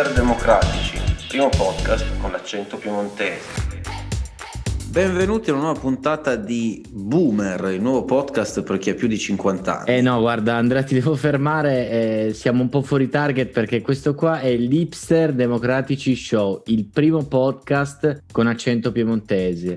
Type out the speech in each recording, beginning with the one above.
Hipster Democratici, primo podcast con l'accento piemontese. Benvenuti a una nuova puntata di Boomer, il nuovo podcast per chi ha più di 50 anni. Eh no, guarda Andrea, ti devo fermare, eh, siamo un po' fuori target perché questo qua è l'Hipster Democratici Show, il primo podcast con accento piemontese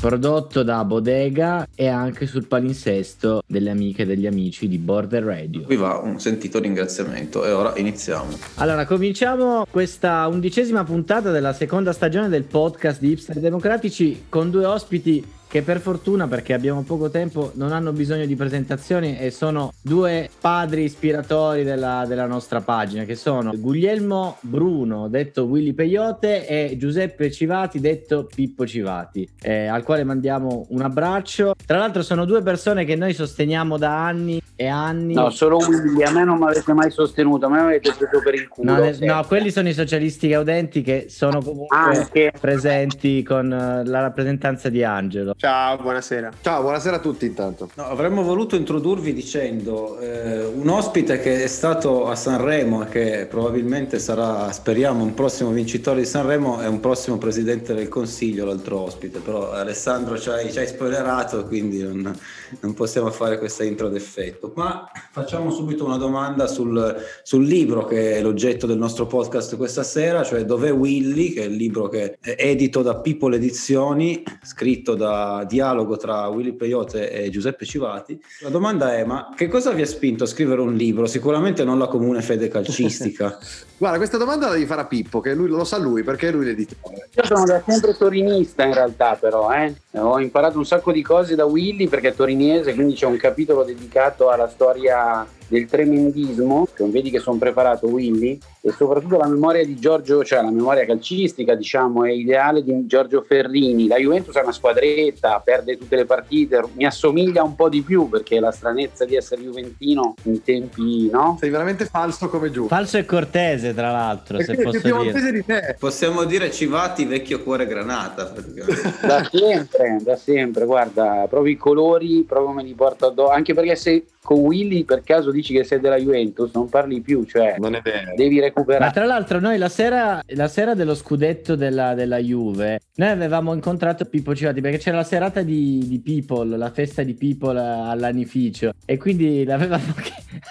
prodotto da Bodega e anche sul palinsesto delle amiche e degli amici di Border Radio. Qui va un sentito ringraziamento e ora iniziamo. Allora, cominciamo questa undicesima puntata della seconda stagione del podcast di Hipster Democratici con due ospiti che per fortuna, perché abbiamo poco tempo, non hanno bisogno di presentazioni e sono due padri ispiratori della, della nostra pagina, che sono Guglielmo Bruno, detto Willy Peyote, e Giuseppe Civati, detto Pippo Civati, eh, al quale mandiamo un abbraccio. Tra l'altro sono due persone che noi sosteniamo da anni e anni. No, solo Willy, a me non mi avete mai sostenuto, a me avete preso per il culo. No, ne, no, quelli sono i socialisti gaudenti che sono comunque Anche. presenti con uh, la rappresentanza di Angelo. Ciao, buonasera. Ciao, buonasera a tutti intanto. No, avremmo voluto introdurvi dicendo eh, un ospite che è stato a Sanremo e che probabilmente sarà, speriamo, un prossimo vincitore di Sanremo è un prossimo presidente del Consiglio, l'altro ospite, però Alessandro ci hai, ci hai spoilerato, quindi non, non, possiamo fare questa intro d'effetto. Ma facciamo subito una domanda sul, sul libro che è l'oggetto del nostro podcast questa sera, cioè Dov'è Willy, che è il libro che è edito da People Edizioni, scritto da dialogo tra Willy Peyote e Giuseppe Civati. La domanda è: ma che cosa vi ha spinto a scrivere un libro? Sicuramente non la comune fede calcistica. Guarda, questa domanda la devi fare a Pippo, che lui, lo sa lui perché è lui l'editore. Io sono da sempre torinista in realtà, però, eh. ho imparato un sacco di cose da Willy perché è torinese, quindi c'è un capitolo dedicato alla storia del tremendismo, vedi che sono preparato Willy, e soprattutto la memoria di Giorgio, cioè la memoria calcistica, diciamo, è ideale di Giorgio Ferrini. La Juventus è una squadretta, perde tutte le partite, mi assomiglia un po' di più perché la stranezza di essere juventino in tempi, no? Sei veramente falso come giù. Falso e cortese, tra l'altro, perché se posso dire. Di te. Possiamo dire Civati vecchio cuore granata. da sempre, da sempre, guarda, proprio i colori, proprio me li porto addosso, anche perché se con Willy per caso dici che sei della Juventus, non parli più, cioè non è vero. devi recuperare. Ma tra l'altro noi la sera, la sera dello scudetto della, della, Juve, noi avevamo incontrato Pippo Civati perché c'era la serata di, di People, la festa di People all'anificio e quindi l'avevamo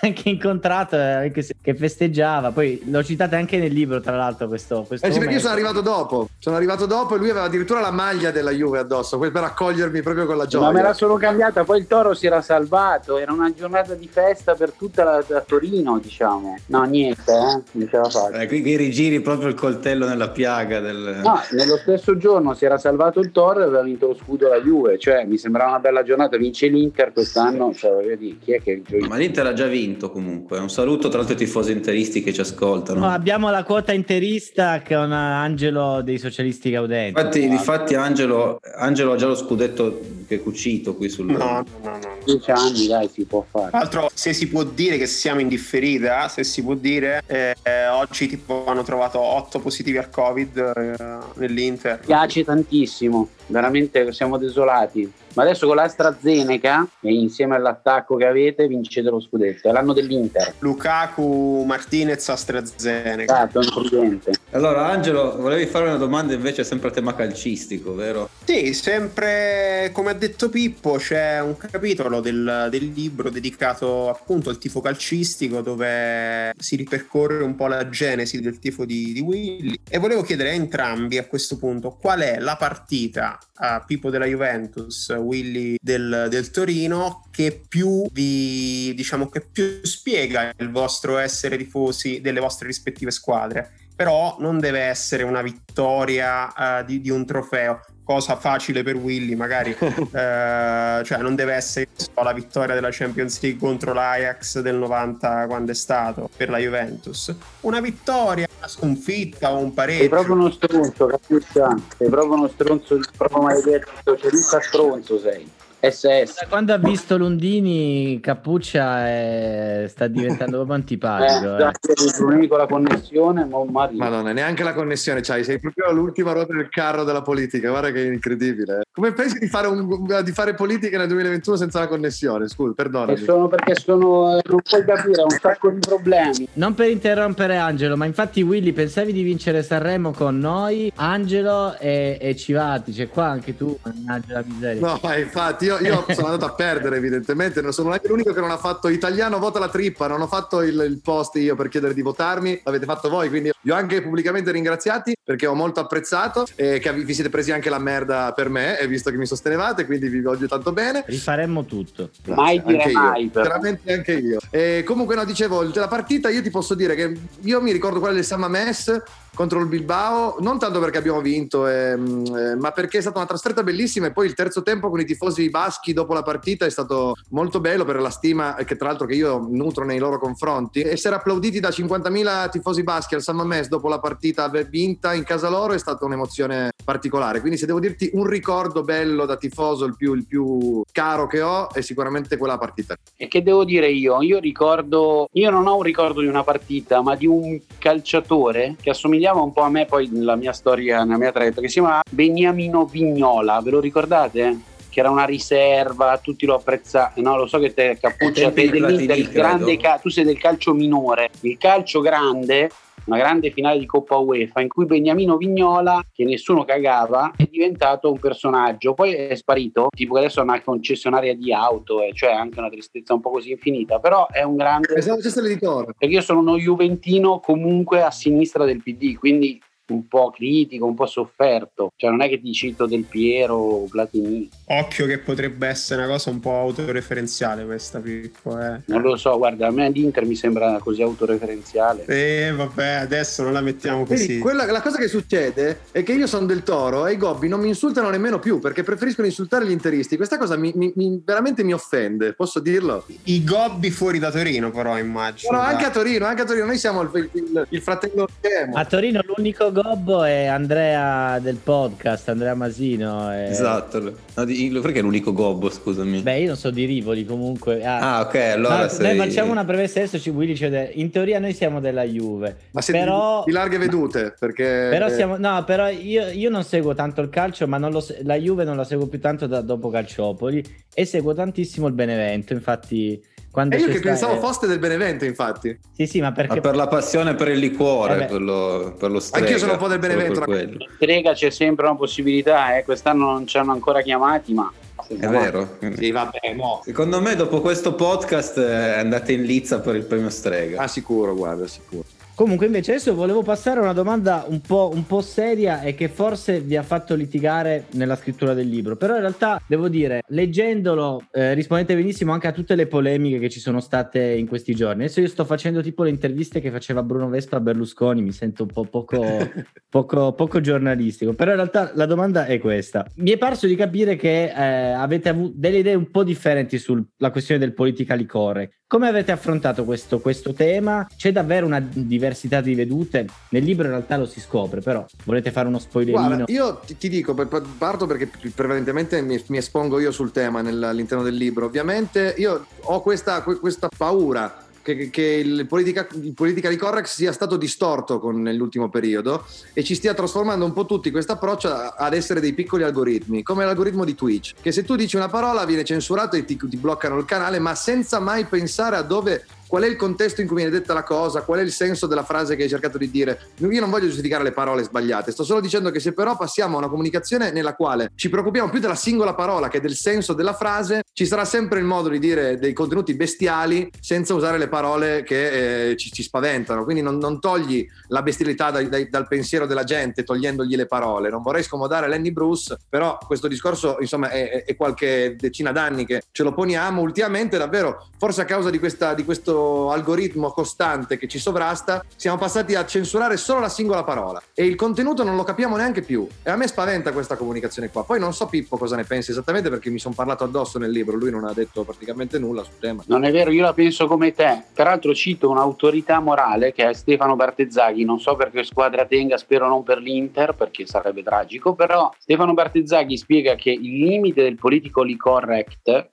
anche incontrato eh, anche se, che festeggiava, poi l'ho citato anche nel libro tra l'altro questo, questo eh sì, perché io sono arrivato dopo, sono arrivato dopo e lui aveva addirittura la maglia della Juve addosso, per accogliermi proprio con la gioia. Ma me la sono cambiata, poi il Toro si era salvato, era una giornata giornata di festa per tutta la, la Torino, diciamo. No, niente, eh? non ce la faccio. Eh, qui, qui rigiri proprio il coltello nella piaga del... No, nello stesso giorno si era salvato il Toro e aveva vinto lo scudo la Juve, cioè mi sembrava una bella giornata, vince l'Inter quest'anno, cioè voglio dire, chi è che... Ma l'Inter ha già vinto comunque, un saluto tra l'altro ai tifosi interisti che ci ascoltano. No, abbiamo la quota interista con Angelo dei socialisti gaudenti. Infatti, difatti Angelo, Angelo ha già lo scudetto che è cucito qui sul... No, no, no. no. 10 anni dai si può fare. Tra l'altro, se si può dire che siamo in differita, se si può dire, eh, oggi tipo hanno trovato 8 positivi al Covid eh, nell'Inter. Mi piace tantissimo, veramente siamo desolati. Ma adesso con l'AstraZeneca e insieme all'attacco che avete vincete lo scudetto. È l'anno dell'Inter. Lukaku, Martinez, AstraZeneca. Esatto, prudente. Allora, Angelo, volevi fare una domanda invece sempre a tema calcistico, vero? Sì, sempre come ha detto Pippo, c'è un capitolo del, del libro dedicato appunto al tifo calcistico dove si ripercorre un po' la genesi del tifo di, di Willy. E volevo chiedere a entrambi a questo punto qual è la partita a Pippo della Juventus Willy del, del, Torino che più vi diciamo che più spiega il vostro essere tifosi delle vostre rispettive squadre però non deve essere una vittoria uh, di, di, un trofeo. Cosa facile per Willy magari uh, cioè non deve essere la vittoria della Champions League contro l'Ajax del 90 quando è stato per la Juventus. Una vittoria una sconfitta o un pareggio. Sei proprio uno stronzo capisci? sei proprio uno stronzo proprio maledetto cioè Luca stronzo sei SS. Da quando ha visto Lundini, Cappuccia è... sta diventando proprio Eh, antipatico. eh. problemi con la connessione, ma. Madonna, neanche la connessione c'hai, sei proprio l'ultima ruota del carro della politica, guarda che incredibile. Come pensi di fare, un- di fare politica nel 2021 senza la connessione? Scusa, E perdonami. sono perché sono, non puoi capire, ho un sacco di problemi. Non per interrompere Angelo, ma infatti Willy pensavi di vincere Sanremo con noi, Angelo e, e Civati, c'è qua anche tu, mannaggia la miseria. No, ma infatti io, io sono andato a perdere evidentemente, non sono neanche l'unico che non ha fatto italiano vota la trippa, non ho fatto il, il post io per chiedere di votarmi, l'avete fatto voi, quindi vi ho anche pubblicamente ringraziati perché ho molto apprezzato e che vi siete presi anche la merda per me e visto che mi sostenevate, quindi vi voglio tanto bene. Rifaremmo tutto. Mai dire anche io, mai, però. Veramente anche io. E comunque, no, dicevo, la partita io ti posso dire che io mi ricordo quella del San Mamés contro il Bilbao, non tanto perché abbiamo vinto, ehm, eh, ma perché è stata una trasferta bellissima e poi il terzo tempo con i tifosi baschi dopo la partita è stato molto bello per la stima che tra l'altro che io nutro nei loro confronti. Essere applauditi da 50.000 tifosi baschi al San Mamés dopo la partita vinta in casa loro è stata un'emozione particolare. Quindi se devo dirti un ricordo bello da tifoso, il più, il più caro che ho, è sicuramente quella partita. E che devo dire io? Io ricordo, io non ho un ricordo di una partita, ma di un calciatore che assomigliava un po' a me poi nella mia storia, nella mia traiettoria, che si chiama Beniamino Vignola, ve lo ricordate? Che era una riserva, tutti lo apprezzavano. No, lo so che te, Cappuccia, Ai tempi sei di del, Platini, del grande ca- tu sei del calcio minore. Il calcio grande una grande finale di Coppa UEFA in cui Beniamino Vignola, che nessuno cagava, è diventato un personaggio. Poi è sparito, tipo che adesso è una concessionaria di auto, e cioè anche una tristezza un po' così infinita, però è un grande... Pensavo fosse l'editore. Perché io sono uno Juventino comunque a sinistra del PD, quindi un po' critico, un po' sofferto. Cioè non è che ti cito Del Piero o Platini. Occhio che potrebbe essere una cosa un po' autoreferenziale questa, Pippo. Eh. Non lo so, guarda, a me l'Inter mi sembra così autoreferenziale. E vabbè, adesso non la mettiamo Quindi così. quella- la cosa che succede è che io sono del toro e i gobbi non mi insultano nemmeno più perché preferiscono insultare gli interisti. Questa cosa mi, mi- mi- veramente mi offende, posso dirlo? I gobbi fuori da Torino, però, immagino. Però anche a Torino, anche a Torino, noi siamo il, il- il fratello Chemo. A Torino l'unico gobbo è Andrea del podcast, Andrea Masino. e- Esatto. No, di- perché è l'unico gobbo, scusami? Beh, io non so di Rivoli comunque. Ah, ah, ok, allora no, sei... Noi facciamo una premessa adesso, ci Willy ci vede- In teoria noi siamo della Juve. Ma siete però... di larghe vedute perché Però siamo, no, però io, io non seguo tanto il calcio, ma non lo la Juve non la seguo più tanto da dopo Calciopoli e seguo tantissimo il Benevento. Infatti, quando E io c'è che pensavo eh, foste del Benevento, infatti. Sì, sì, ma perché Ma per la passione per il liquore, Eh per, lo, per lo strega. Anch'io sono un po' del Benevento, per Strega c'è sempre una possibilità, eh. quest'anno non ci hanno ancora chiamati, ma... È vero. Sì, vabbè, mo. Secondo me dopo questo podcast eh, andate in lizza per il premio strega. Ah, sicuro, guarda, sicuro. Comunque, invece, adesso volevo passare a una domanda un po', un po' seria e che forse vi ha fatto litigare nella scrittura del libro. Però, in realtà, devo dire, leggendolo, eh, rispondete benissimo anche a tutte le polemiche che ci sono state in questi giorni. Adesso io sto facendo tipo le interviste che faceva Bruno Vespa a Berlusconi, mi sento un po' poco, poco, poco giornalistico. Però, in realtà, la domanda è questa: mi è parso di capire che eh, avete avuto delle idee un po' differenti sulla questione del politically correct. Come avete affrontato questo, questo tema? C'è davvero una diversità di vedute? Nel libro in realtà lo si scopre, però volete fare uno spoilerino? Guarda, io ti, ti dico, parto perché prevalentemente mi, mi espongo io sul tema nel- all'interno del libro. Ovviamente io ho questa, que- questa paura che, che il, politica, il politically correct sia stato distorto con, nell'ultimo periodo e ci stia trasformando un po' tutti questo approccio ad essere dei piccoli algoritmi, come l'algoritmo di Twitch, che se tu dici una parola viene censurato e ti, ti bloccano il canale, ma senza mai pensare a dove qual è il contesto in cui viene detta la cosa, qual è il senso della frase che hai cercato di dire. Io non voglio giustificare le parole sbagliate, sto solo dicendo che se però passiamo a una comunicazione nella quale ci preoccupiamo più della singola parola che del senso della frase, ci sarà sempre il modo di dire dei contenuti bestiali senza usare le parole che eh, ci, ci spaventano. Quindi non, non togli la bestialità dai- dai- dal pensiero della gente togliendogli le parole. Non vorrei scomodare Lenny Bruce, però questo discorso insomma è, è- qualche decina d'anni che ce lo poniamo. Ultimamente davvero, forse a causa di, questa, di questo algoritmo costante che ci sovrasta, siamo passati a censurare solo la singola parola e il contenuto non lo capiamo neanche più. E a me spaventa questa comunicazione qua. Poi non so Pippo cosa ne pensi esattamente perché mi sono parlato addosso nel libro, lui non ha detto praticamente nulla sul tema. Non è vero, io la penso come te. Peraltro cito un'autorità morale che è Stefano Bartezzaghi, non so per che squadra tenga, spero non per l'Inter perché sarebbe tragico, però Stefano Bartezzaghi spiega che il limite del politically correct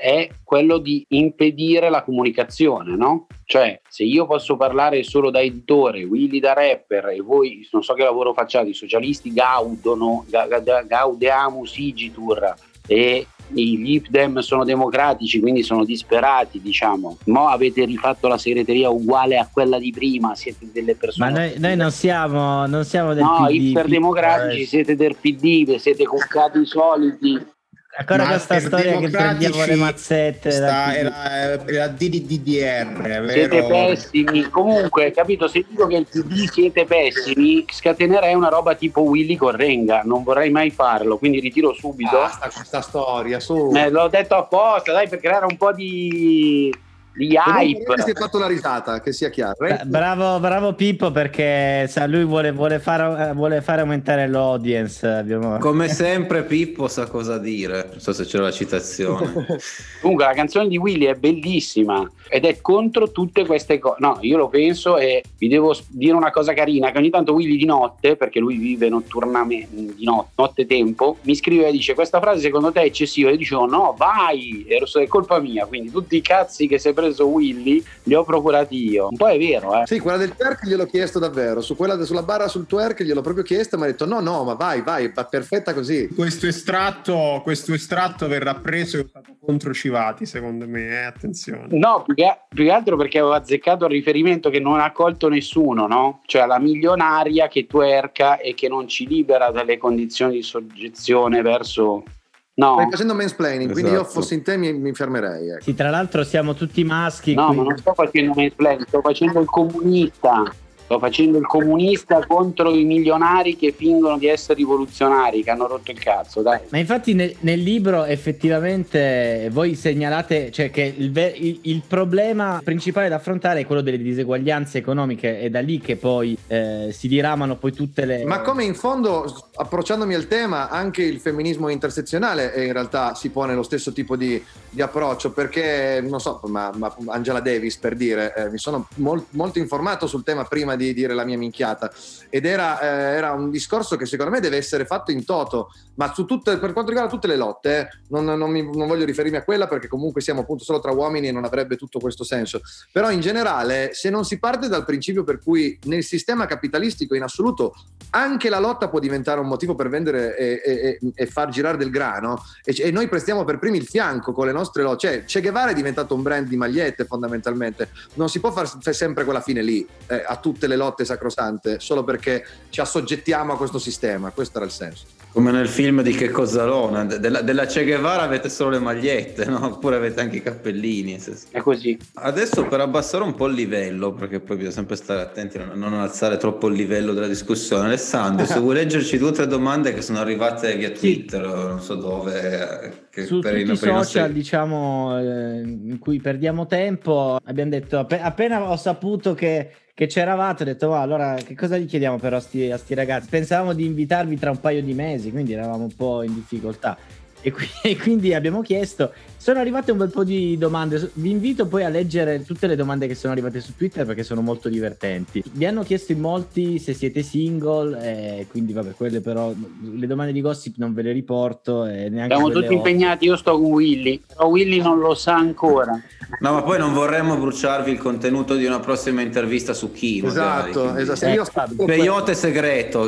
è quello di impedire la comunicazione, no? Cioè, se io posso parlare solo da editore, Willy da rapper e voi, non so che lavoro facciate, i socialisti gaudono, gaudeamus igitur e i Lip Dem sono democratici, quindi sono disperati, diciamo. Mo avete rifatto la segreteria uguale a quella di prima, siete delle persone. Ma noi, noi non siamo, non siamo del no, PD. No, iperdemocratici, eh. siete del PD, siete cuccati soliti. Ancora questa storia che prendiamo le mazzette. Sta, era, era DDR. Siete pessimi. Comunque, capito? Se dico che il PD siete pessimi, scatenerei una roba tipo Willy Correnga. Non vorrei mai farlo, quindi ritiro subito. Basta questa storia, su. Eh, l'ho detto apposta, dai, per creare un po' di di hype. Si è fatto la risata, che sia chiaro. Eh? Bravo, bravo Pippo perché sa, lui vuole, vuole, fare, vuole, fare, aumentare l'audience. Abbiamo... Come sempre Pippo sa cosa dire, non so se c'era la citazione. Comunque la canzone di Willy è bellissima ed è contro tutte queste cose. No, io lo penso e vi devo dire una cosa carina, che ogni tanto Willy di notte, perché lui vive notturamente, di notte, notte tempo, mi scrive e dice questa frase secondo te è eccessiva? Io dicevo no, vai, è colpa mia, quindi tutti i cazzi che sei preso Willy li ho procurati io. Un po' è vero, eh. Sì, quella del twerk gliel'ho chiesto davvero. Su quella sulla barra sul twerk gliel'ho proprio chiesto, ma ha detto no, no, ma vai, vai, va perfetta così. Questo estratto, questo estratto verrà preso e usato contro Civati, secondo me, eh? attenzione. No, più che, più che altro perché avevo azzeccato il riferimento che non ha colto nessuno, no? Cioè la milionaria che twerka e che non ci libera dalle condizioni di soggezione verso No. Stai facendo mansplaining, esatto. quindi io esatto. fossi in te mi, mi fermerei. Ecco. Sì, tra l'altro siamo tutti maschi. No, quindi... ma non sto facendo mansplaining, sto facendo il comunista. Sto facendo il comunista contro i milionari che fingono di essere rivoluzionari, che hanno rotto il cazzo, dai. Ma infatti nel, nel libro effettivamente voi segnalate cioè, che il, il, il, problema principale da affrontare è quello delle diseguaglianze economiche, è da lì che poi eh, si diramano poi tutte le... Ma come in fondo, approcciandomi al tema, anche il femminismo intersezionale in realtà si pone lo stesso tipo di, di approccio, perché, non so, ma, ma Angela Davis per dire, eh, mi sono molt, molto informato sul tema prima di dire la mia minchiata. Ed era, eh, era, un discorso che secondo me deve essere fatto in toto, ma su tutte, per quanto riguarda tutte le lotte, eh, non, non, mi, non, voglio riferirmi a quella perché comunque siamo appunto solo tra uomini e non avrebbe tutto questo senso. Però in generale, se non si parte dal principio per cui nel sistema capitalistico in assoluto anche la lotta può diventare un motivo per vendere e, e, e far girare del grano, e, e, noi prestiamo per primi il fianco con le nostre lotte. Cioè, Che Guevara è diventato un brand di magliette fondamentalmente. Non si può fare sempre quella fine lì eh, a tutte le lotte sacrosante solo perché ci assoggettiamo a questo sistema. Questo era il senso. Come nel film di Che Cozzalona, della, della Che Guevara avete solo le magliette, no? oppure avete anche i cappellini. È così. Adesso per abbassare un po' il livello, perché poi bisogna sempre stare attenti a non alzare troppo il livello della discussione. Alessandro, se vuoi leggerci due o tre domande che sono arrivate via Twitter, sì. non so dove. Che Su per tutti i social, nostri... diciamo, eh, in cui perdiamo tempo, abbiamo detto, appena ho saputo che che c'eravate, ho detto, ma allora che cosa gli chiediamo però a sti, a sti ragazzi? Pensavamo di invitarvi tra un paio di mesi, quindi eravamo un po' in difficoltà. E, qui, e, quindi abbiamo chiesto. Sono arrivate un bel po' di domande. Vi invito poi a leggere tutte le domande che sono arrivate su Twitter perché sono molto divertenti. Vi hanno chiesto in molti se siete single, eh, quindi vabbè, quelle però le domande di gossip non ve le riporto. Eh, Siamo tutti ho. impegnati. Io sto con Willy, però Willy non lo sa ancora. No, ma poi non vorremmo bruciarvi il contenuto di una prossima intervista su Kino. Esatto, esatto. Eh, peyote segreto.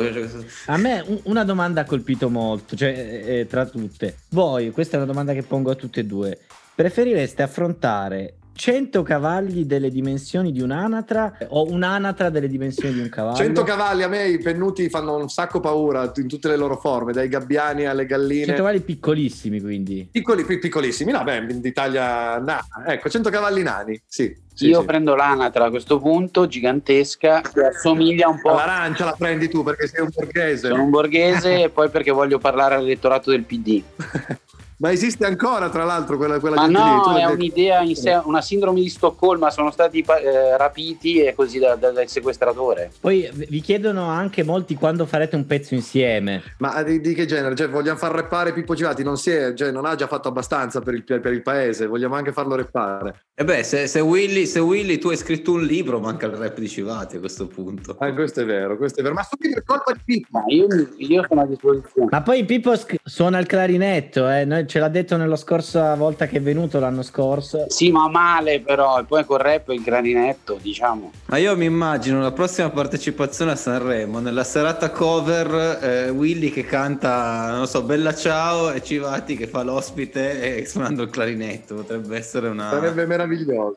A me una domanda ha colpito molto, cioè eh, eh, tra tutte. Voi, questa è una domanda che pongo a tutte e due, preferireste affrontare 100 cavalli delle dimensioni di un'anatra o un'anatra delle dimensioni di un cavallo? 100 cavalli a me i pennuti fanno un sacco paura in tutte le loro forme, dai gabbiani alle galline. 100 cavalli piccolissimi quindi. Piccoli, piccolissimi, no beh, d'Italia nana. Ecco, 100 cavalli nani, sì. Sì, Io sì. prendo l'anatra a questo punto, gigantesca, che assomiglia un po'. L'arancia la prendi tu perché sei un borghese. Sono un borghese e poi perché voglio parlare all'elettorato del PD. Ma esiste ancora, tra l'altro, quella, quella Ma gente lì? Tu no, l'hai è detto. un'idea in sé, una sindrome di Stoccolma, sono stati eh, rapiti e così da- da- dal sequestratore. Poi vi chiedono anche molti quando farete un pezzo insieme. Ma di, di che genere? Cioè, vogliamo far rappare Pippo Civati? Non, si è, cioè, non ha già fatto abbastanza per il, per il paese, vogliamo anche farlo rappare. E beh, se, se Willy, se Willy tu hai scritto un libro, manca il rap di Civati a questo punto. Ah, questo è vero, questo è vero. Ma subito è colpa di Pippo. Ma io, io sono a disposizione. Ma poi Pippo sc- suona il clarinetto, eh? Noi- ce l'ha detto nella scorsa volta che è venuto l'anno scorso. Sì, ma male però, e poi col rap e il clarinetto, diciamo. Ma io mi immagino la prossima partecipazione a Sanremo, nella serata cover, eh, Willy che canta, non so, Bella Ciao e Civati che fa l'ospite e suonando il clarinetto. Potrebbe essere una... Sarebbe meraviglioso,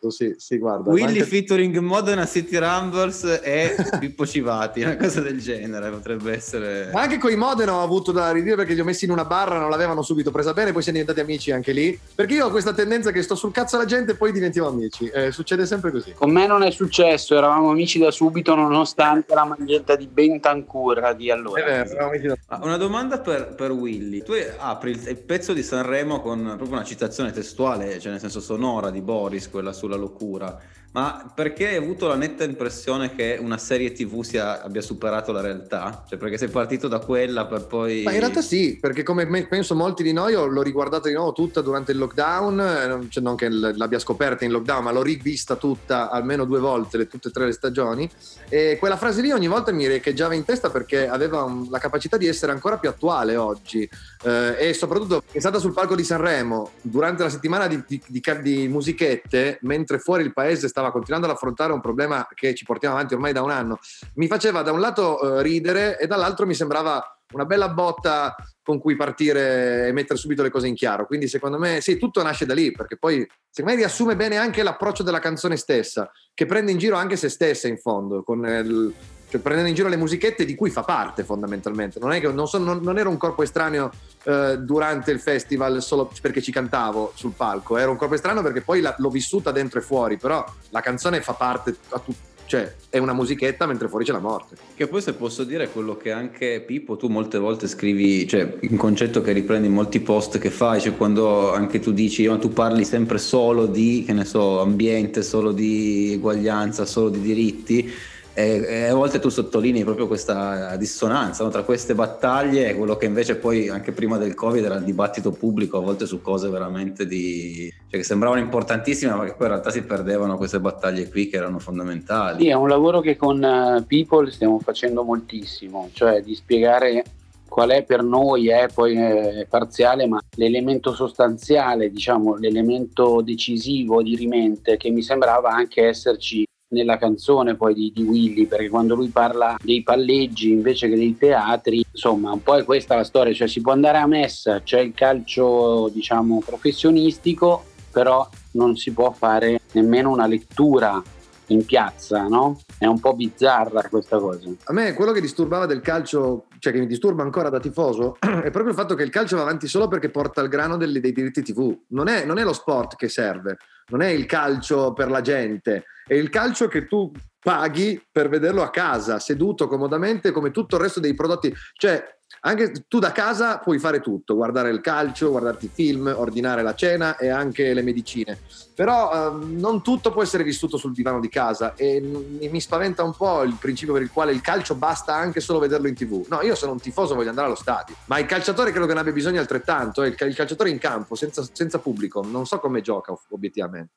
sì, sì, guarda. Willy Anche- featuring Modena City Rumbles e Pippo Civati, una cosa del genere potrebbe essere... Ma anche con i Modena ho avuto da ridire perché li ho messi in una barra, non l'avevano subito presa bene, poi siamo diventati amici anche lì. Perché io ho questa tendenza che sto sul cazzo alla gente e poi diventiamo amici. Eh, succede sempre così. Con me non è successo, eravamo amici da subito nonostante la maglietta di Bentancur di È allora. vero, eravamo amici da- Ah, Una domanda per, per Willy. Tu apri il, il pezzo di Sanremo con proprio una citazione testuale, cioè nel senso sonora di Boris, quella sulla locura. Ma perché hai avuto la netta impressione che una serie TV sia- abbia superato la realtà? Cioè perché sei partito da quella per poi... Ma in realtà sì, perché come me- penso molti di noi, l'ho riguardata di nuovo tutta durante il lockdown, eh, cioè non che l'abbia scoperta in lockdown, ma l'ho rivista tutta almeno due volte, le- tutte e tre le stagioni, e quella frase lì ogni volta mi riecheggiava in testa perché aveva un- la capacità di essere ancora più attuale oggi eh, e soprattutto è stata sul palco di Sanremo durante la settimana di, di- di di musichette, mentre fuori il paese stava continuando ad affrontare un problema che ci portiamo avanti ormai da un anno, mi faceva da un lato eh, ridere e dall'altro mi sembrava una bella botta con cui partire e mettere subito le cose in chiaro. Quindi secondo me sì, tutto nasce da lì, perché poi secondo me riassume bene anche l'approccio della canzone stessa, che prende in giro anche se stessa in fondo, con il- cioè prendendo in giro le musichette di cui fa parte fondamentalmente. Non, è che, non, so- non- non era un corpo estraneo eh, durante il festival solo perché ci cantavo sul palco, era un corpo estraneo perché poi la- l'ho vissuta dentro e fuori, però la canzone fa parte a tu- cioè è una musichetta mentre fuori c'è la morte. Che poi se posso dire è quello che anche Pippo tu molte volte scrivi, cioè un concetto che riprendi in molti post che fai, cioè quando anche tu dici ma tu parli sempre solo di, che ne so, ambiente, solo di eguaglianza, solo di diritti e, e a volte tu sottolinei proprio questa dissonanza no, tra queste battaglie e quello che invece poi anche prima del Covid era il dibattito pubblico a volte su cose veramente di... cioè che sembravano importantissime ma che poi in realtà si perdevano queste battaglie qui che erano fondamentali. Sì, è un lavoro che con eh, People stiamo facendo moltissimo, cioè di spiegare qual è per noi, è poi eh, parziale, ma l'elemento sostanziale, diciamo, l'elemento decisivo di rimente che mi sembrava anche esserci nella canzone poi di, di Willy, perché quando lui parla dei palleggi invece che dei teatri, insomma, un po' è questa la storia, cioè si può andare a messa, c'è il calcio, diciamo, professionistico, però non si può fare nemmeno una lettura in piazza, no? È un po' bizzarra questa cosa. A me quello che disturbava del calcio, cioè che mi disturba ancora da tifoso, è proprio il fatto che il calcio va avanti solo perché porta il grano delle- dei diritti TV. Non è, non è lo sport che serve, non è il calcio per la gente, è il calcio che tu paghi per vederlo a casa, seduto comodamente come tutto il resto dei prodotti. Cioè, anche tu da casa puoi fare tutto, guardare il calcio, guardarti i film, ordinare la cena e anche le medicine. Però ehm, non tutto può essere vissuto sul divano di casa e mi, spaventa un po' il principio per il quale il calcio basta anche solo vederlo in tv. No, io sono un tifoso, voglio andare allo stadio, ma il calciatore credo che ne abbia bisogno altrettanto. eh, il calciatore in campo, senza, senza pubblico, non so come gioca obiettivamente.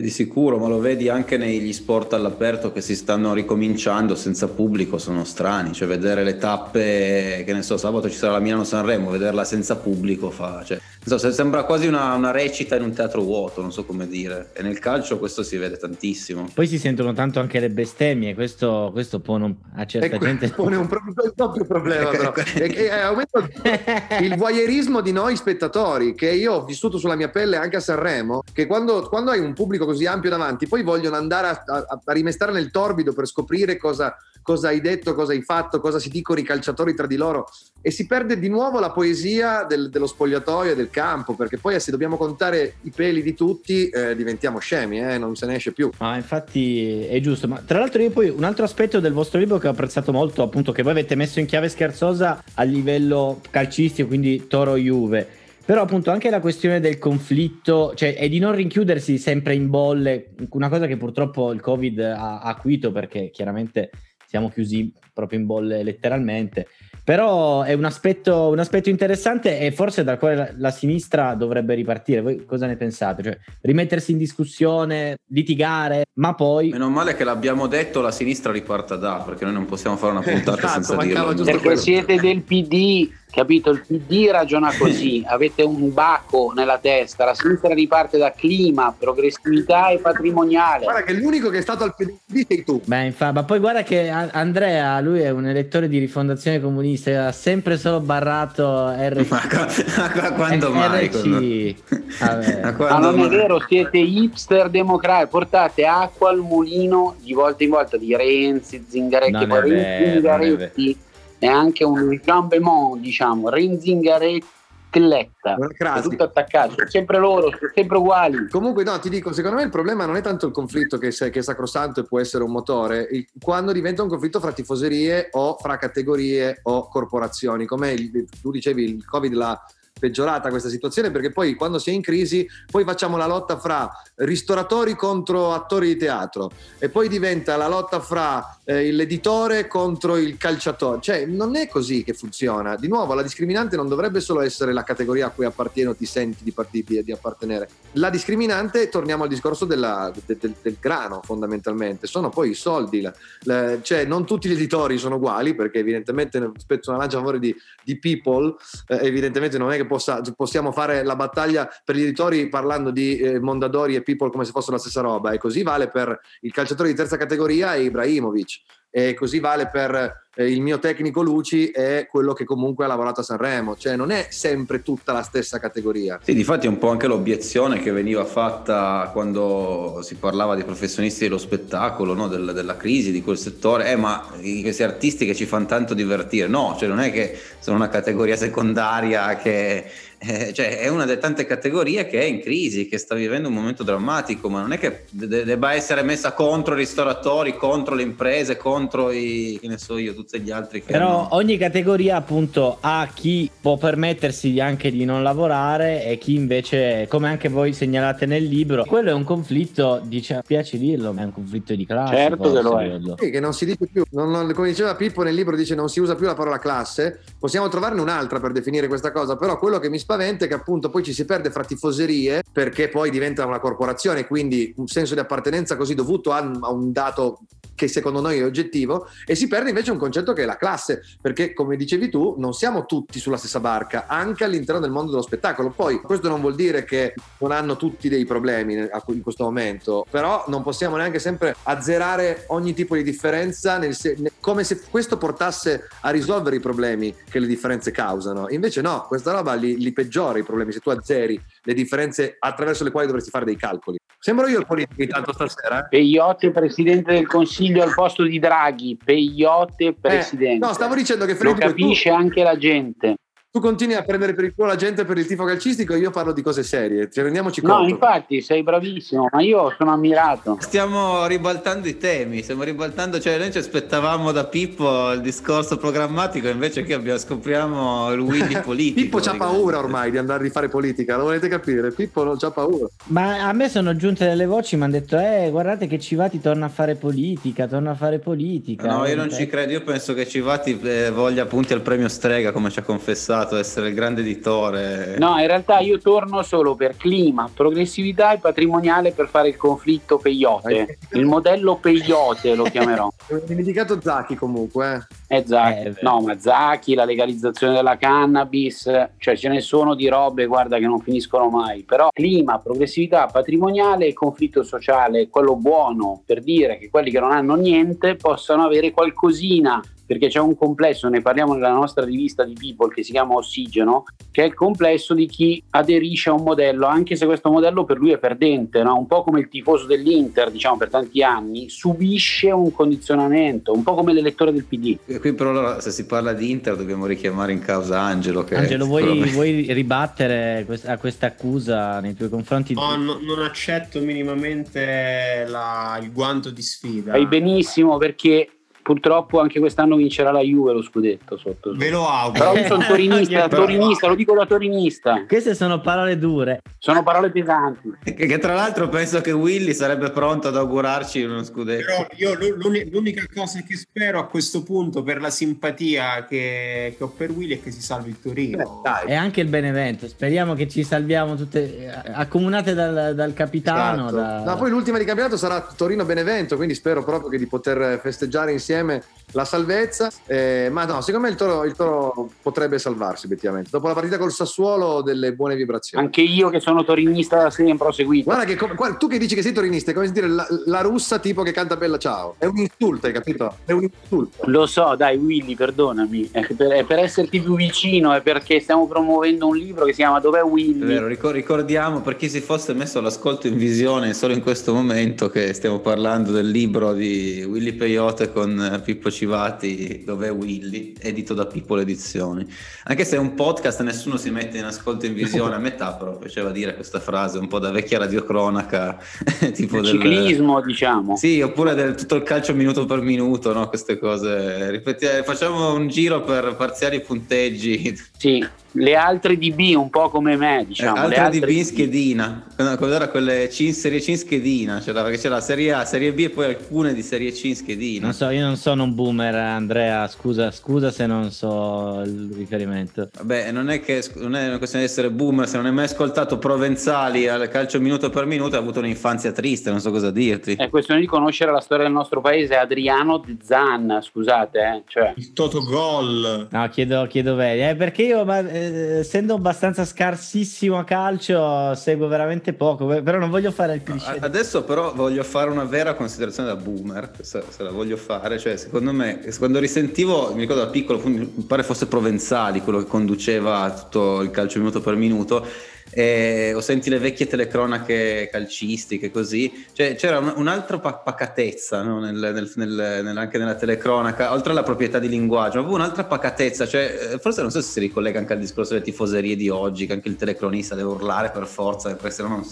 Di sicuro, ma lo vedi anche negli sport all'aperto che si stanno ricominciando senza pubblico, sono strani, cioè vedere le tappe, che ne so, sabato ci sarà la Milano-Sanremo, vederla senza pubblico fa, cioè, so, se- sembra quasi una, una recita in un teatro vuoto, non so come dire, e nel calcio questo si vede tantissimo. Poi si sentono tanto anche le bestemmie, questo, questo non, a certa Ecco, gente... pone un, pro- un doppio problema, però. Ecco. È che eh, aumenta il voyeurismo di noi spettatori che io ho vissuto sulla mia pelle anche a Sanremo che quando, quando hai un pubblico così ampio davanti poi vogliono andare a, a- a rimestare nel torbido per scoprire cosa, cosa hai detto, cosa hai fatto, cosa si dicono i calciatori tra di loro e si perde di nuovo la poesia del- dello spogliatoio e del campo perché poi se dobbiamo contare i peli di tutti eh, diventiamo scemi, eh, non se ne esce più. Ma infatti è giusto. Ma tra l'altro, io poi un altro aspetto del vostro libro che ho apprezzato molto, appunto, che voi avete messo in chiave scherzosa a livello calcistico, quindi Toro Juve. Però appunto anche la questione del conflitto, cioè è di non rinchiudersi sempre in bolle, una cosa che purtroppo il Covid ha acuito perché chiaramente siamo chiusi proprio in bolle letteralmente. Però è un aspetto, un aspetto interessante e forse dal quale la, la, sinistra dovrebbe ripartire. Voi cosa ne pensate? Cioè, rimettersi in discussione, litigare, ma poi... Meno male che l'abbiamo detto, la sinistra riparta da, perché noi non possiamo fare una puntata esatto, senza dirlo. Perché siete del PD, capito? Il PD ragiona così, avete un baco nella testa, la sinistra riparte da clima, progressività e patrimoniale. Guarda che l'unico che è stato al PD sei tu. Beh, infatti, ma poi guarda che Andrea, lui è un elettore di rifondazione comunista, ha sempre solo barrato RC. Ma quando mai? RC. ma, ma non è vero, siete hipster democratici, portate acqua al mulino di volta in volta di Renzi, Zingaretti, poi Renzi, Zingaretti è anche un jambemont, diciamo, Renzingaretti Letta è tutto attaccato, sono sempre loro, sempre uguali. Comunque, no, ti dico, secondo me il problema non è tanto il conflitto che, che è sacrosanto e può essere un motore, il, quando diventa un conflitto fra tifoserie o fra categorie o corporazioni, come il, tu dicevi, il Covid l'ha peggiorata questa situazione perché poi quando si è in crisi poi facciamo la lotta fra ristoratori contro attori di teatro e poi diventa la lotta fra eh, l'editore contro il calciatore. Cioè non è così che funziona. Di nuovo la discriminante non dovrebbe solo essere la categoria a cui appartieni o ti senti di, partiti, di appartenere. La discriminante torniamo al discorso della, de, de, del grano fondamentalmente. Sono poi i soldi. La, la, cioè non tutti gli editori sono uguali perché evidentemente spezzo una lancia a favore di, di people eh, evidentemente non è che possa, possiamo fare la battaglia per gli editori parlando di eh, Mondadori e People come se fossero la stessa roba. E così vale per il calciatore di terza categoria Ibrahimovic e così vale per eh, il mio tecnico Luci e quello che comunque ha lavorato a Sanremo, cioè non è sempre tutta la stessa categoria. Sì, difatti è un po' anche l'obiezione che veniva fatta quando si parlava di professionisti dello spettacolo, no? Del, della crisi di quel settore, eh ma questi artisti che ci fanno tanto divertire, no, cioè non è che sono una categoria secondaria che eh, cioè è una delle tante categorie che è in crisi, che sta vivendo un momento drammatico, ma non è che de- debba essere messa contro i ristoratori, contro le imprese, contro i, che ne so io, tutti gli altri. Che Però no. ogni categoria appunto ha chi può permettersi anche di non lavorare e chi invece, come anche voi segnalate nel libro, quello è un conflitto, dice, piace dirlo, ma è un conflitto di classe. Certo che lo è. Sì, che non si dice più, non, non, come diceva Pippo nel libro, dice non si usa più la parola classe, possiamo trovarne un'altra per definire questa cosa, però quello che mi spaventa è che appunto poi ci si perde fra tifoserie perché poi diventa una corporazione, quindi un senso di appartenenza così dovuto a, a un dato che secondo noi è oggettivo e si perde invece un concetto che è la classe, perché come dicevi tu non siamo tutti sulla stessa barca, anche all'interno del mondo dello spettacolo. Poi questo non vuol dire che non hanno tutti dei problemi in questo momento, però non possiamo neanche sempre azzerare ogni tipo di differenza nel se- come se questo portasse a risolvere i problemi che le differenze causano. Invece no, questa roba li, li peggiora i problemi se tu azzeri le differenze attraverso le quali dovresti fare dei calcoli. Sembro io il politico intanto stasera. Eh? Peyote presidente del consiglio al posto di Draghi. Peyote presidente. Eh, no, stavo dicendo che Freddy, Lo capisce tu... anche la gente tu continui a prendere per il culo la gente per il tifo calcistico e io parlo di cose serie, ci rendiamoci conto. No, infatti sei bravissimo, ma io sono ammirato. Stiamo ribaltando i temi, stiamo ribaltando, cioè noi ci aspettavamo da Pippo il discorso programmatico, invece qui abbiamo, scopriamo il Willy politico. Pippo c'ha paura ormai di andare a fare politica, lo volete capire? Pippo non c'ha paura. Ma a me sono giunte delle voci, mi hanno detto, eh, guardate che Civati torna a fare politica, torna a fare politica. No, io non ci credo, io penso che Civati eh, voglia punti al premio Strega, come ci ha confessato pensato essere il grande editore. No, in realtà io torno solo per clima, progressività e patrimoniale per fare il conflitto peyote. Il modello peyote lo chiamerò. Ho dimenticato Zacchi comunque. Eh. È Zacchi. Eh, no, ma Zacchi, la legalizzazione della cannabis, cioè ce ne sono di robe, guarda, che non finiscono mai. Però clima, progressività patrimoniale e conflitto sociale, quello buono per dire che quelli che non hanno niente possano avere qualcosina perché c'è un complesso, ne parliamo nella nostra rivista di People che si chiama Ossigeno, che è il complesso di chi aderisce a un modello, anche se questo modello per lui è perdente, no? un po' come il tifoso dell'Inter, diciamo per tanti anni, subisce un condizionamento, un po' come l'elettore del PD. E qui però se si parla di Inter dobbiamo richiamare in causa Angelo. Che Angelo, vuoi, vuoi, ribattere a questa accusa nei tuoi confronti? No, no non accetto minimamente la, il guanto di sfida. Fai benissimo perché purtroppo anche quest'anno vincerà la Juve lo scudetto sotto. Ve lo Però auguro. io sono torinista, Però- torinista, lo dico da torinista. Queste sono parole dure. Sono parole pesanti. Che, che tra l'altro penso che Willy sarebbe pronto ad augurarci uno scudetto. Però io l'u- l'uni- l'unica cosa che spero a questo punto per la simpatia che, che ho per Willy è che si salvi il Torino. Dai. E anche il Benevento. Speriamo che ci salviamo tutte accomunate dal, dal capitano. Esatto. da- No, poi l'ultima di campionato sarà Torino-Benevento, quindi spero proprio che di poter festeggiare insieme damn it. La salvezza. Eh, ma no, secondo me il toro, il Toro potrebbe salvarsi effettivamente. Dopo la partita col Sassuolo, ho delle buone vibrazioni. Anche io che sono torinista da sempre ho seguito. Guarda che com- guarda, tu che dici che sei torinista, è come dire la, la russa tipo che canta Bella Ciao. È un insulto, hai capito? È un insulto. Lo so, dai Willy, perdonami. È per, è per esserti più vicino, è perché stiamo promuovendo un libro che si chiama Dov'è È Willy? vero, ricor- ricordiamo per chi si fosse messo all'ascolto in visione solo in questo momento che stiamo parlando del libro di Willy Peyote con eh, Pippo Civati, Dov'è Willy, edito da Pippolo Edizioni. Anche se è un podcast nessuno si mette in ascolto in visione, a metà però piaceva dire questa frase un po' da vecchia radiocronaca, tipo del ciclismo, diciamo. Sì, oppure del tutto il calcio minuto per minuto, no? Queste cose. Ripeti- eh, facciamo un giro per parziali punteggi. Sì, le altre DB un po' come me, diciamo. Eh, le altre altre di B in DB. schedina. No, Cos'era quelle C in serie C in schedina? C'era, perché c'era Serie A, Serie B e poi alcune di Serie C in schedina. Non so, io non sono un boomer, Andrea. Scusa, scusa se non so il riferimento. Vabbè, non è che non è una questione di essere boomer, se non hai mai ascoltato Provenzali al calcio minuto per minuto, hai avuto un'infanzia triste, non so cosa dirti. È questione di conoscere la storia del nostro paese. Adriano Zan, scusate, eh. cioè, Il Toto Gol. No, chiedo, chiedo veri. Eh, perché io, ma, eh, essendo abbastanza scarsissimo a calcio, seguo veramente poco. Però non voglio fare il cliché. Adesso però voglio fare una vera considerazione da boomer, se, se la voglio fare, cioè secondo me quando risentivo, mi ricordo da piccolo, mi pare fosse Provenzali quello che conduceva tutto il calcio minuto per minuto, e o senti le vecchie telecronache calcistiche così, cioè c'era un- un'altra pa- pacatezza no? nel- nel- nel- anche nella telecronaca, oltre alla proprietà di linguaggio, ma proprio un'altra pacatezza, cioè eh, forse non so se si ricollega anche al discorso delle tifoserie di oggi, che anche il telecronista deve urlare per forza, perché se no non,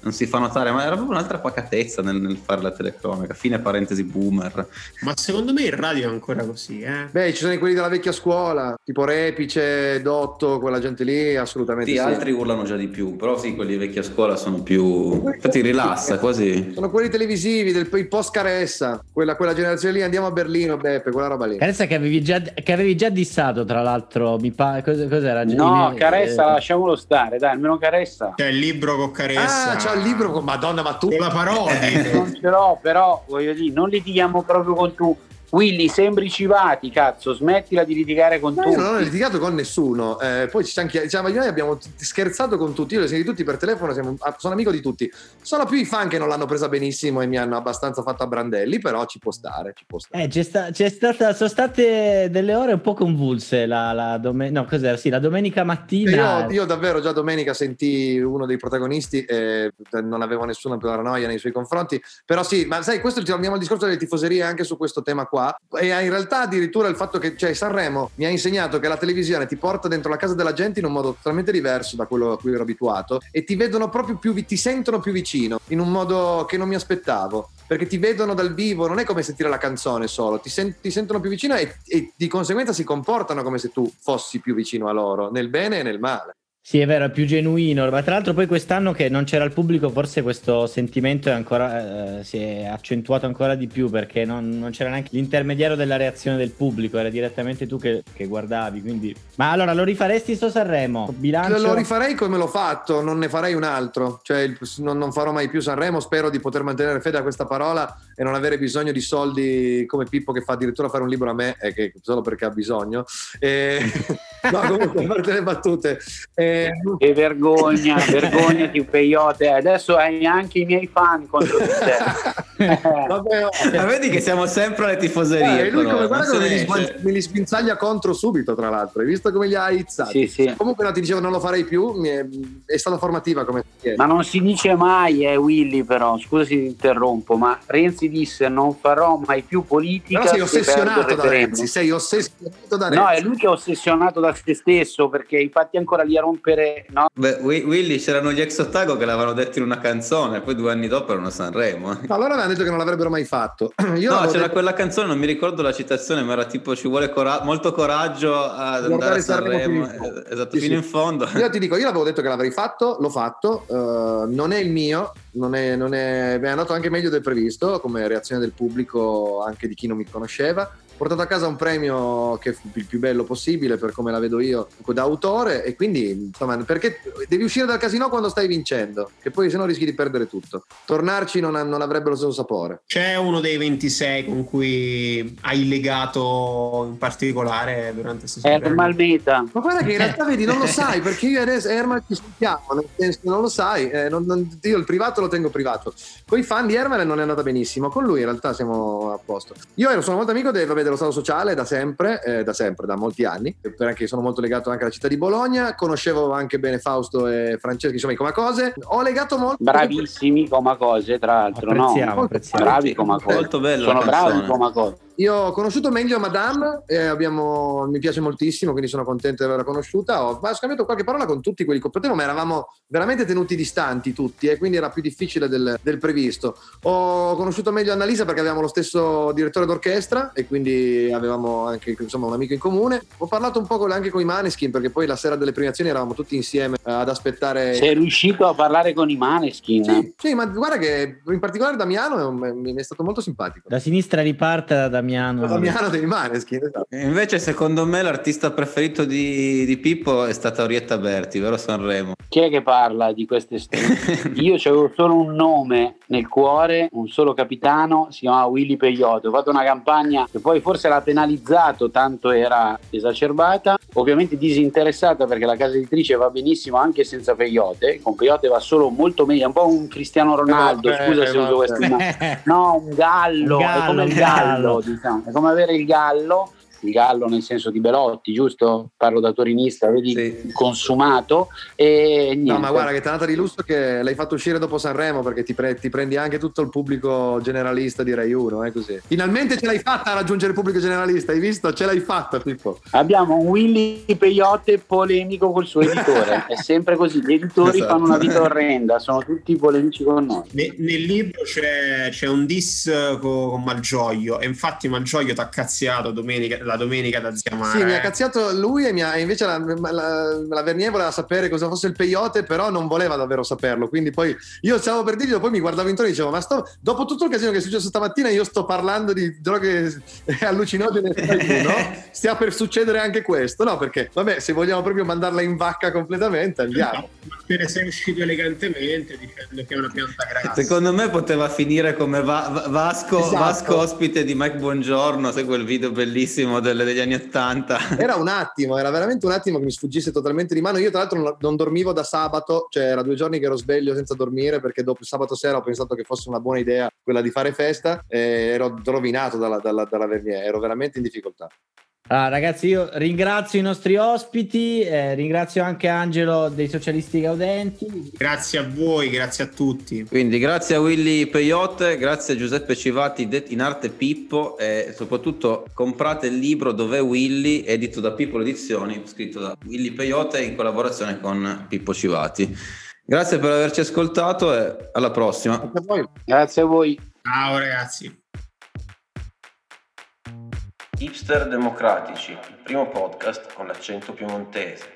non si fa notare, ma era proprio un'altra pacatezza nel, nel fare la telecronaca, fine parentesi boomer. Ma secondo me il radio è ancora così, eh? Beh, ci sono quelli della vecchia scuola, tipo Repice, Dotto, quella gente lì, assolutamente Sì, sì. altri urlano già di più, però sì, quelli di vecchia scuola sono più... infatti rilassa quasi. Sono quelli televisivi, del il post Caressa, quella, quella generazione lì, andiamo a Berlino, Beppe, quella roba lì. Carezza che avevi già, che avevi già dissato, tra l'altro. Mi pa- cos- cos'era? no, Caressa, eh, lasciamolo stare, dai, almeno Caressa. C'è il libro con Caressa. Ah, c'ha il libro con Madonna, ma tu... Con la parodia. Non ce l'ho, però voglio dire, non litighiamo proprio con tu. Willy, sembri civati, cazzo, smettila di litigare con No, io non ho tutti. litigato con nessuno, eh, poi ci siamo, chied- diciamo, noi abbiamo scherzato con tutti, io li ho sentiti tutti per telefono, siamo- ah, sono amico di tutti. Sono più i fan che non l'hanno presa benissimo e mi hanno abbastanza fatto a brandelli, però ci può stare, ci può stare. Eh, c'è, sta- c'è stata, sono state delle ore un po' convulse la, la dome- no, cos'era? Sì, la domenica mattina. Io, io davvero già domenica sentì uno dei protagonisti e non avevo nessuna paranoia nei suoi confronti, però sì, ma sai, questo torniamo al discorso delle tifoserie anche su questo tema qua e in realtà addirittura il fatto che cioè, Sanremo mi ha insegnato che la televisione ti porta dentro la casa della gente in un modo totalmente diverso da quello a cui ero abituato e ti vedono proprio più, ti sentono più vicino in un modo che non mi aspettavo. Perché ti vedono dal vivo, non è come sentire la canzone solo, ti, sen- ti sentono più vicino e, e di conseguenza si comportano come se tu fossi più vicino a loro, nel bene e nel male. Sì, è vero, è più genuino. Ma tra l'altro, poi quest'anno che non c'era il pubblico, forse questo sentimento è ancora, eh, si è accentuato ancora di più perché non, non c'era neanche l'intermediario della reazione del pubblico, era direttamente tu che, che guardavi. Quindi... Ma allora lo rifaresti sto Sanremo? Bilancio? Lo rifarei come l'ho fatto, non ne farei un altro. Cioè, non, non farò mai più Sanremo. Spero di poter mantenere fede a questa parola e non avere bisogno di soldi come Pippo che fa addirittura fare un libro a me, eh, che, solo perché ha bisogno. E... no, comunque, a parte le battute. Eh, Che vergogna, vergognati, peyote. Adesso hai anche i miei fan contro di te. vabbè, oh. Ma vedi che siamo sempre alle tifoserie. Eh, lui come guarda me li, esce. me li spinzaglia contro subito, tra l'altro. Hai visto come li ha aizzati? Sì, sì. Comunque no, ti dicevo non lo farei più, mi è, è stata formativa come Ma non si dice mai, eh, Willy, però, scusa se ti interrompo, ma Renzi disse non farò mai più politica. Però sei ossessionato da referendum". Renzi, sei ossessionato da Renzi. No, è lui che è ossessionato da se stesso perché infatti ancora lì a rompere no? Beh, Willy c'erano gli ex Ottago che l'avevano detto in una canzone, poi due anni dopo erano a Sanremo. Ma allora avevano detto che non l'avrebbero mai fatto. Io no, c'era detto... quella canzone, non mi ricordo la citazione, ma era tipo ci vuole cora- molto coraggio ad andare a Sanremo, fino esatto, sì, fino sì. in fondo. Io ti dico, io l'avevo detto che l'avrei fatto, l'ho fatto, uh, non è il mio, non è, non è, è andato anche meglio del previsto come reazione del pubblico, anche di chi non mi conosceva portato a casa un premio che fu il più bello possibile per come la vedo io da autore e quindi insomma perché devi uscire dal casino quando stai vincendo che poi se no rischi di perdere tutto. Tornarci non, non avrebbe lo stesso sapore. C'è uno dei 26 con cui hai legato in particolare durante questa Ermal Meta ma guarda che in realtà vedi non lo sai perché io e Ermal ci sentiamo nel senso non lo sai eh, non, non, io il privato lo tengo privato. Con i fan di Ermal non è andata benissimo con lui in realtà siamo a posto. Io ero, sono molto amico del vabbè, dello Stato sociale da sempre, eh, da sempre, da molti anni, perché sono molto legato anche alla città di Bologna, conoscevo anche bene Fausto e Francesco, insomma i Comacose, ho legato molto... Bravissimi Comacose, tra l'altro, apprezziamo, no? Apprezziamo. Bravi Comacose. Molto bello. Sono bravi Comacose. Io ho conosciuto meglio Madame, eh, abbiamo, mi piace moltissimo, quindi sono contento di averla conosciuta. Ho, ho scambiato qualche parola con tutti quelli che potevo, ma eravamo veramente tenuti distanti tutti e quindi era più difficile del, del, previsto. Ho conosciuto meglio Annalisa perché avevamo lo stesso direttore d'orchestra e quindi avevamo anche insomma, un amico in comune. Ho parlato un po' anche con i Maneskin perché poi la sera delle premiazioni eravamo tutti insieme eh, ad aspettare. Sei riuscito a parlare con i Maneskin? Sì, sì ma guarda che in particolare Damiano mi è stato molto simpatico. Da sinistra riparte da Damiano. Damiano dei Maneskin, esatto. Invece, secondo me, l'artista preferito di, di, Pippo è stata Orietta Berti, vero Sanremo? Chi è che parla di queste storie? Io avevo solo un nome nel cuore, un solo capitano, si chiamava Willy Peyote. Ho fatto una campagna che poi forse l'ha penalizzato, tanto era esacerbata. Ovviamente disinteressata perché la casa editrice va benissimo anche senza Peyote. Con Peyote va solo molto meglio. È un po' un Cristiano Ronaldo, eh, scusa eh, se uso questo. No, un gallo, un gallo, è come il gallo, gallo. Diciamo. Come avere il gallo il gallo nel senso di Belotti, giusto? Parlo da torinista, vedi sì. consumato e niente. No, ma guarda che tanata di lusso che l'hai fatto uscire dopo Sanremo perché ti, pre- ti, prendi anche tutto il pubblico generalista di Rai 1, è così. Finalmente ce l'hai fatta a raggiungere il pubblico generalista, hai visto? Ce l'hai fatta, Pippo. Abbiamo un Willy Peyote polemico col suo editore, è sempre così, gli editori esatto. fanno una vita orrenda, sono tutti polemici con noi. Ne- nel libro c'è, c'è un diss con, con Malgioglio e infatti Malgioglio ti ha cazziato domenica la domenica da zia Mara. Sì, mi ha cazziato lui e, mi ha, invece la, la, la, Vernier voleva sapere cosa fosse il peyote, però non voleva davvero saperlo. Quindi poi io stavo per dirgli, poi mi guardavo intorno e dicevo, ma sto, dopo tutto il casino che è successo stamattina, io sto parlando di droghe allucinogene, no? Stia per succedere anche questo, no? Perché, vabbè, se vogliamo proprio mandarla in vacca completamente, andiamo. Te ne sei uscito elegantemente dicendo che è una pianta grassa. Secondo me poteva finire come Va- Vasco, esatto. Vasco ospite di Mike Buongiorno, sai quel video bellissimo delle, degli anni Ottanta. Era un attimo, era veramente un attimo che mi sfuggisse totalmente di mano. Io, tra l'altro, non, non dormivo da sabato, cioè era due giorni che ero sveglio senza dormire perché dopo il sabato sera ho pensato che fosse una buona idea quella di fare festa e ero rovinato dalla, dalla, dalla Vernier, ero veramente in difficoltà. Ah, ragazzi, io ringrazio i nostri ospiti, eh, ringrazio anche Angelo dei Socialisti Gaudenti. Grazie a voi, grazie a tutti. Quindi grazie a Willy Peyote, grazie a Giuseppe Civati, in arte Pippo e soprattutto comprate il libro Dov'è Willy, edito da Pippo Edizioni, scritto da Willy Peyote in collaborazione con Pippo Civati. Grazie per averci ascoltato e alla prossima. Grazie a voi. Grazie a voi. Ciao ragazzi. Hipster Democratici, il primo podcast con l'accento piemontese.